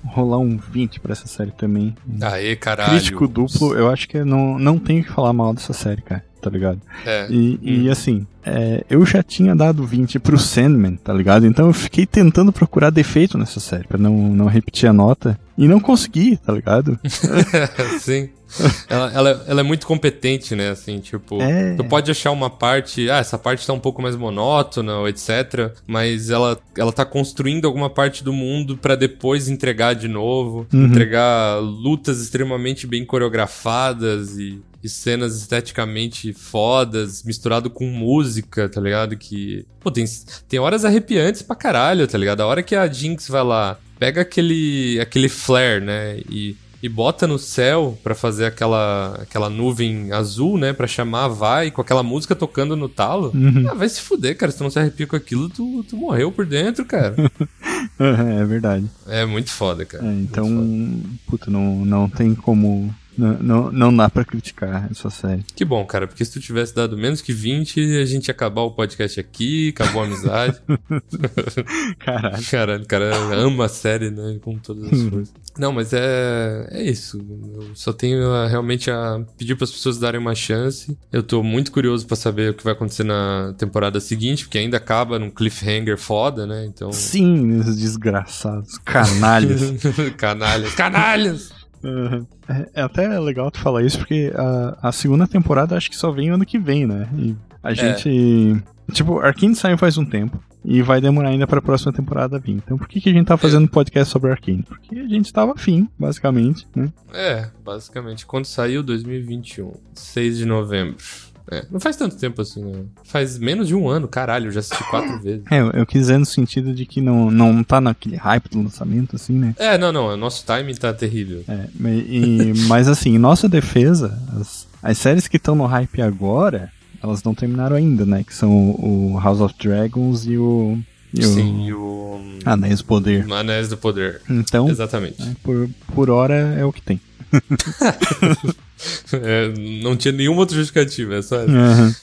rolar um 20 pra essa série também. Aê, caralho. Crítico duplo, eu acho que não, não tenho que falar mal dessa série, cara, tá ligado? É. E, e, assim, é, eu já tinha dado 20 pro Sandman, tá ligado? Então eu fiquei tentando procurar defeito nessa série, pra não, não repetir a nota. E não consegui, tá ligado? Sim. Ela, ela, ela é muito competente, né? Assim, tipo, É. tu pode achar uma parte, ah, essa parte tá um pouco mais monótona, ou etc. Mas ela, ela tá construindo alguma parte do mundo pra depois entregar de novo. Uhum. Entregar lutas extremamente bem coreografadas e, e cenas esteticamente fodas, misturado com música, tá ligado? Que. Pô, tem, tem horas arrepiantes pra caralho, tá ligado? A hora que a Jinx vai lá, pega aquele, aquele flare, né? E e bota no céu pra fazer aquela, aquela nuvem azul, né? Pra chamar a vai com aquela música tocando no talo. Uhum. Ah, vai se fuder, cara. Se tu não se arrepia com aquilo, tu, tu morreu por dentro, cara. é verdade. é muito foda, cara. É, então, puta, não, não tem como. Não, não, não dá pra criticar essa série. Que bom, cara, porque se tu tivesse dado menos que 20, a gente ia acabar o podcast aqui, acabou a amizade. Caralho. Caralho, o cara ama a série, né? Com todas as forças. Não, mas é, é isso. Eu só tenho a- realmente a pedir para as pessoas darem uma chance. Eu tô muito curioso pra saber o que vai acontecer na temporada seguinte, porque ainda acaba num cliffhanger foda, né? Então. Sim, desgraçados, canalhas. canalhas, canalhas! Uhum. É, é até legal tu falar isso, porque a, a segunda temporada acho que só vem ano que vem, né? E a gente. Tipo, Arkane saiu faz um tempo. e vai demorar ainda pra próxima temporada vir. Então por que, que a gente tá fazendo um podcast sobre Arkane? Porque a gente tava afim, basicamente, né? É, basicamente. Quando saiu 2021, 6 de novembro. É, não faz tanto tempo assim, né? Faz menos de um ano, caralho, eu já assisti quatro vezes. É, eu, eu quis dizer no sentido de que não, não tá naquele hype do lançamento, assim, né? É, não, não, o nosso timing tá terrível. É, e- mas assim, em nossa defesa, as, as séries que estão no hype agora, elas não terminaram ainda, né? Que são o House of Dragons e o. E o Sim, e o. Anéis do Poder. Anéis do Poder. Então, Exatamente. né, por, por hora é o que tem. É, não tinha nenhuma outra justificativa, é só essa. Aham.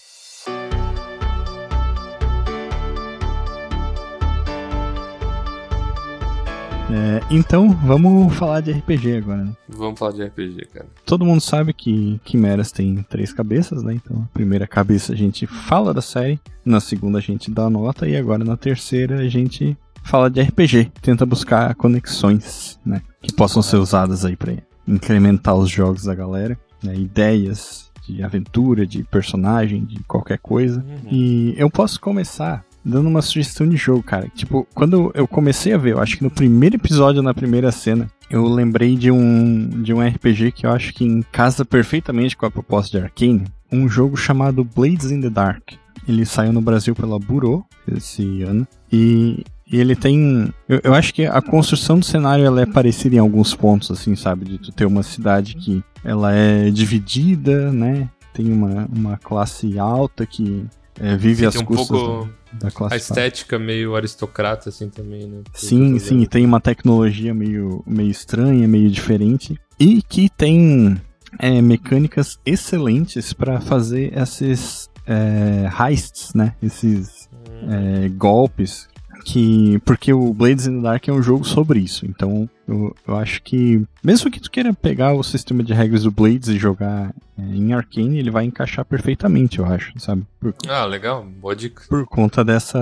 É, então, vamos falar de RPG agora. Né? Vamos falar de RPG, cara. Todo mundo sabe que Quimeras tem três cabeças, né? Então, a primeira cabeça a gente fala da série, na segunda a gente dá nota e agora na terceira a gente fala de RPG, tenta buscar conexões, né? Que possam ser usadas aí para incrementar os jogos da galera, né? ideias de aventura, de personagem, de qualquer coisa. E eu posso começar dando uma sugestão de jogo, cara. Tipo, quando eu comecei a ver, eu acho que no primeiro episódio, na primeira cena, eu lembrei de um, de um RPG que eu acho que encasa perfeitamente com a proposta de Arkane. Um jogo chamado Blades in the Dark. Ele saiu no Brasil pela Burô esse ano. E, e ele tem. Eu, eu acho que a construção do cenário ela é parecida em alguns pontos, assim, sabe? De tu ter uma cidade que ela é dividida, né? Tem uma, uma classe alta que é, vive Sim, tem um custas pouco da, da classe A estética meio aristocrata, assim, também, né? Sim, sim, tem uma tecnologia meio, meio estranha, meio diferente. E que tem é, mecânicas excelentes para fazer esses é, heists, né? Esses é, golpes. Que, porque o Blades in the Dark é um jogo sobre isso. Então, eu, eu acho que, mesmo que tu queira pegar o sistema de regras do Blades e jogar é, em Arcane, ele vai encaixar perfeitamente, eu acho, sabe? Por, Ah, legal, boa dica. por conta dessa.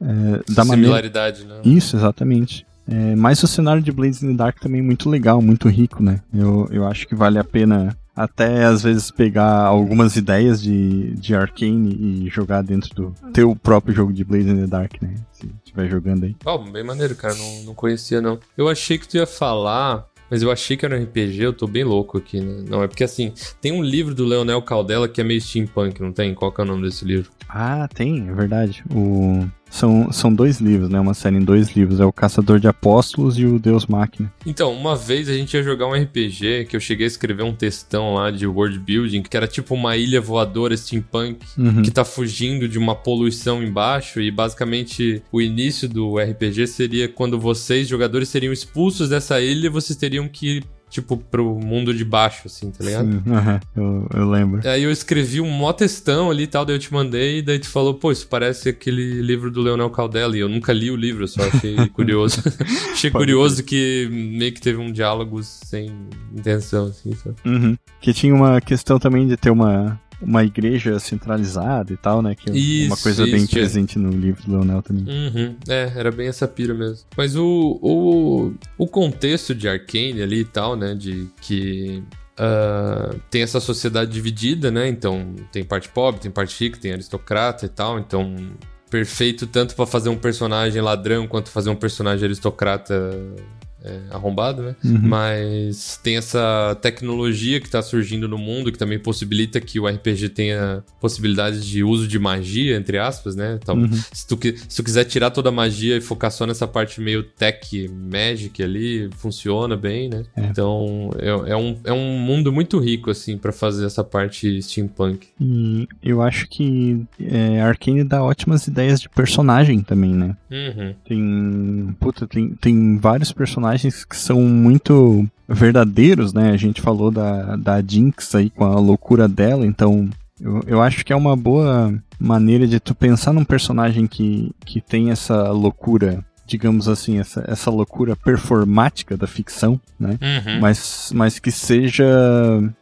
é, da maneira. Similaridade, né? Isso, exatamente. É, mas o cenário de Blades in the Dark também é muito legal, muito rico, né? Eu, eu acho que vale a pena até às vezes pegar algumas ideias de, de Arcane e jogar dentro do teu próprio jogo de Blades in the Dark, né? Se estiver jogando aí. Ó, bem maneiro, cara. Não, não conhecia, não. Eu achei que tu ia falar, mas eu achei que era um RPG. Eu tô bem louco aqui, né? Não, é porque assim, tem um livro do Leonel Caldela que é meio steampunk, não tem? Qual que é o nome desse livro? Ah, tem, é verdade. O... São, são dois livros, né? Uma série em dois livros. É o Caçador de Apóstolos e o Deus Máquina. Então, uma vez a gente ia jogar um RPG que eu cheguei a escrever um textão lá de world building, que era tipo uma ilha voadora steampunk Uhum. que tá fugindo de uma poluição embaixo e basicamente o início do RPG seria quando vocês, jogadores, seriam expulsos dessa ilha e vocês teriam que tipo, pro mundo de baixo, assim, tá ligado? Sim, eu, eu lembro. Aí eu escrevi um mó textão ali e tal, daí eu te mandei, e daí tu falou, pô, isso parece aquele livro do Leonel Caldela, e eu nunca li o livro, só achei curioso. achei Pode curioso que meio que teve um diálogo sem intenção, assim, sabe? Uhum. Que tinha uma questão também de ter uma, uma igreja centralizada e tal, né? Que é uma Isso, coisa bem isso, tinha. presente no livro do Leonel também. Uhum, é, era bem essa pira mesmo. Mas o, o, o contexto de Arcane ali e tal, né, de que ah, tem essa sociedade dividida, né, então tem parte pobre, tem parte rica, tem aristocrata e tal, então perfeito tanto pra fazer um personagem ladrão quanto fazer um personagem aristocrata é, arrombado, né? Uhum. Mas tem essa tecnologia que tá surgindo no mundo que também possibilita que o RPG tenha possibilidades de uso de magia, entre aspas, né? Então, Uhum. se, tu, se tu quiser tirar toda a magia e focar só nessa parte meio tech, magic ali, funciona bem, né? É. Então, é, é um, é um mundo muito rico, assim, pra fazer essa parte steampunk. E eu acho que é, Arkane dá ótimas ideias de personagem também, né? Uhum. Tem. Puta, tem, tem vários personagens que são muito verdadeiros, né? A gente falou da, da Jinx aí com a loucura dela, então. Eu, eu acho que é uma boa maneira de tu pensar num personagem que, que tem essa loucura, digamos assim, essa, essa loucura performática da ficção, né? Uhum. mas, mas que seja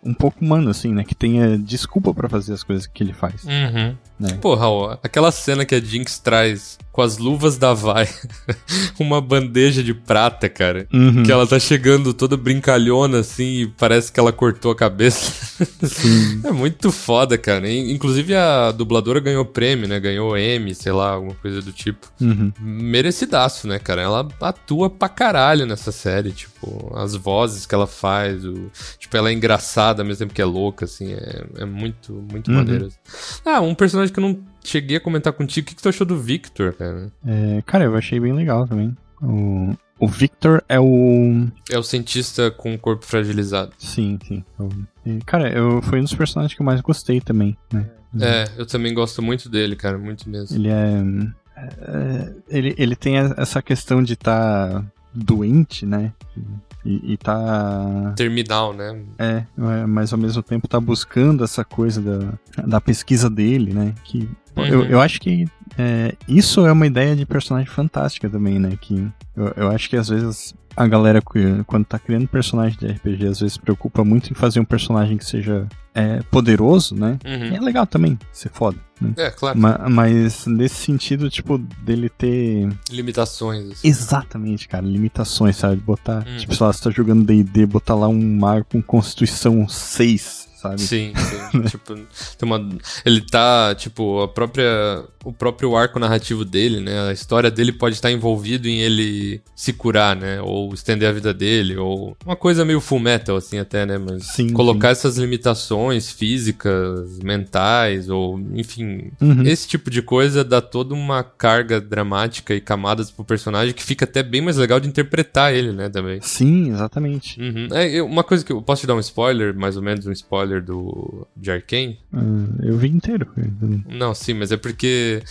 um pouco humano, assim, né? Que tenha desculpa pra fazer as coisas que ele faz. Uhum. Né? Pô, Raul, aquela cena que a Jinx traz com as luvas da Vai, uma bandeja de prata, cara. Uhum. Que ela tá chegando toda brincalhona, assim, e parece que ela cortou a cabeça. Sim. é muito foda, cara. Inclusive a dubladora ganhou prêmio, né? Ganhou M, sei lá, alguma coisa do tipo. Uhum. Merecidaço, né, cara? Ela atua pra caralho nessa série, tipo, as vozes que ela faz, o... tipo, ela é engraçada ao mesmo tempo que é louca, assim, é, é muito, muito Uhum. maneiro. Ah, um personagem que eu não cheguei a comentar contigo, o que, que tu achou do Victor, cara? É, cara, eu achei bem legal também. O, o Victor é o. É o cientista com o corpo fragilizado. Sim, sim. Cara, eu, foi um dos personagens que eu mais gostei também, né? É, eu também gosto muito dele, cara, muito mesmo. Ele é. é, ele, ele tem essa questão de estar doente, né? E, e tá. Terminal, né? É, é, mas ao mesmo tempo tá buscando essa coisa da, da pesquisa dele, né? Que pô, eu, Uhum. eu acho que é, isso é uma ideia de personagem fantástica também, né? Que eu, eu acho que às vezes a galera, quando tá criando personagem de RPG, às vezes se preocupa muito em fazer um personagem que seja é, poderoso, né? E é Uhum. legal também ser foda, né? É, claro. Ma- mas nesse sentido, tipo, dele ter Limitações, assim. exatamente, cara, limitações, sabe? Botar, Hum. tipo, sei lá, você tá jogando D&D, botar lá um mago com Constituição 6, sabe? Sim, sim. tipo, tem uma. Ele tá, tipo, a própria. O próprio arco narrativo dele, né? A história dele pode estar envolvido em ele se curar, né? Ou estender a vida dele, ou. Uma coisa meio full metal, assim, até, né? Mas Sim, colocar essas limitações físicas, mentais, ou, enfim. Uhum. Esse tipo de coisa dá toda uma carga dramática e camadas pro personagem que fica até bem mais legal de interpretar ele, né? Também. Sim, exatamente. Uhum. É, eu- uma coisa que eu posso te dar um spoiler, mais ou menos um spoiler do de Arkane? Ah, eu vi inteiro. Não, sim, mas é porque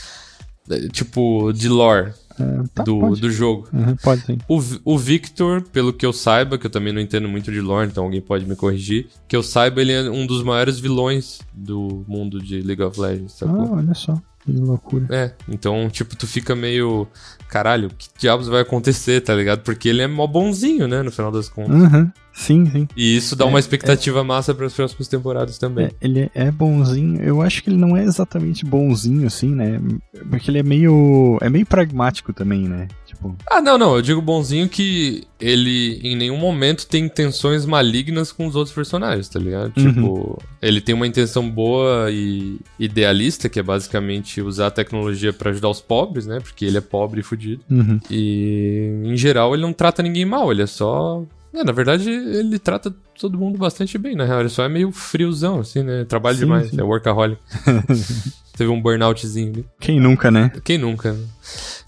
é, tipo de lore Ah, tá, do, pode. do jogo. Uhum, pode sim. O, o Victor, pelo que eu saiba, que eu também não entendo muito de lore, então alguém pode me corrigir, que eu saiba, ele é um dos maiores vilões do mundo de League of Legends, Ah, olha só. Que loucura. É, então, tipo, tu fica meio. Caralho, que diabos vai acontecer, tá ligado? Porque ele é mó bonzinho, né, no final das contas. Uhum. Sim, sim. E isso dá É, uma expectativa massa para as próximas temporadas também. É, ele é bonzinho. Eu acho que ele não é exatamente bonzinho, assim, né? Porque ele é meio. É meio pragmático também, né? Tipo. Ah, não, não. Eu digo bonzinho que ele em nenhum momento tem intenções malignas com os outros personagens, tá ligado? Uhum. Tipo, ele tem uma intenção boa e idealista, que é basicamente usar a tecnologia pra ajudar os pobres, né? Porque ele é pobre e fudido. Uhum. E em geral ele não trata ninguém mal, ele é só. É, na verdade, ele trata todo mundo bastante bem, na real. Ele só é meio friozão, assim, né? Trabalha Sim, demais, sim. é workaholic. Teve um burnoutzinho ali. Quem nunca, né? Quem nunca?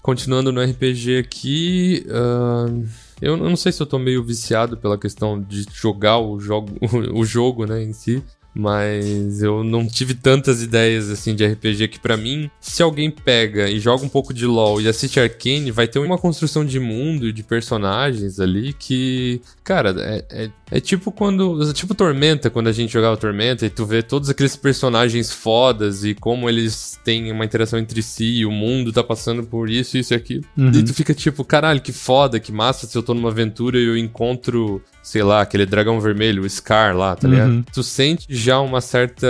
Continuando no RPG aqui. ahn, eu não sei se eu tô meio viciado pela questão de jogar o jogo, o jogo, né, em si. Mas eu não tive tantas ideias assim de RPG que pra mim, se alguém pega e joga um pouco de LoL e assiste Arcane, vai ter uma construção de mundo e de personagens ali que, cara, é, é, é tipo quando, é tipo Tormenta, quando a gente jogava Tormenta e tu vê todos aqueles personagens fodas e como eles têm uma interação entre si, e o mundo tá passando por isso, isso e aquilo. Uhum. E tu fica tipo, caralho, que foda, que massa se eu tô numa aventura e eu encontro, sei lá, aquele dragão vermelho, o Scar lá, tá Uhum. ligado? Tu sente já uma certa.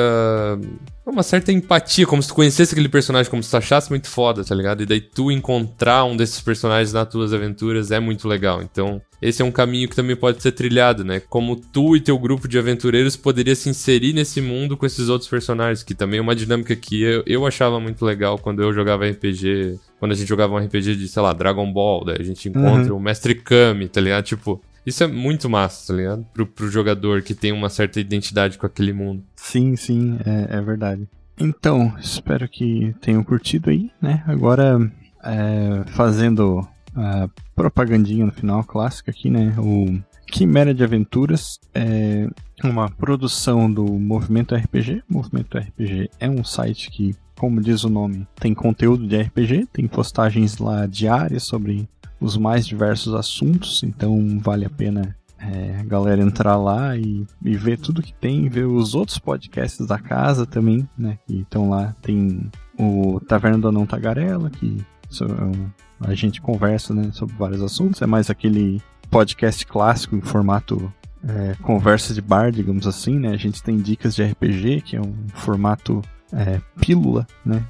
Uma certa empatia, como se tu conhecesse aquele personagem, como se tu achasse muito foda, tá ligado? E daí tu encontrar um desses personagens nas tuas aventuras é muito legal. Então, esse é um caminho que também pode ser trilhado, né? Como tu e teu grupo de aventureiros poderia se inserir nesse mundo com esses outros personagens, que também é uma dinâmica que eu, eu achava muito legal quando eu jogava RPG, quando a gente jogava um RPG de, sei lá, Dragon Ball, daí a gente encontra o Mestre Kami, tá ligado? Tipo, isso é muito massa, tá ligado? Pro, pro jogador que tem uma certa identidade com aquele mundo. Sim, sim, é, é verdade. Então, espero que tenham curtido aí, né? Agora, é, fazendo a propagandinha no final, clássica aqui, né? O Quimera de Aventuras é uma produção do Movimento RPG. O Movimento RPG é um site que, como diz o nome, tem conteúdo de RPG, tem postagens lá diárias sobre os mais diversos assuntos, então vale a pena é, a galera entrar lá e, e ver tudo que tem, ver os outros podcasts da casa também, né? Que estão lá. Tem o Taverna do Anão Tagarela, que é a gente conversa né, sobre vários assuntos. É mais aquele podcast clássico em formato é, conversa de bar, digamos assim, né? A gente tem dicas de RPG, que é um formato é, pílula, né?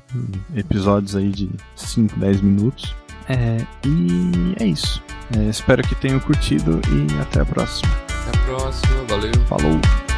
Episódios aí de 5, 10 minutos. É, e é isso. É, espero que tenham curtido e até a próxima. Até a próxima, valeu. Falou!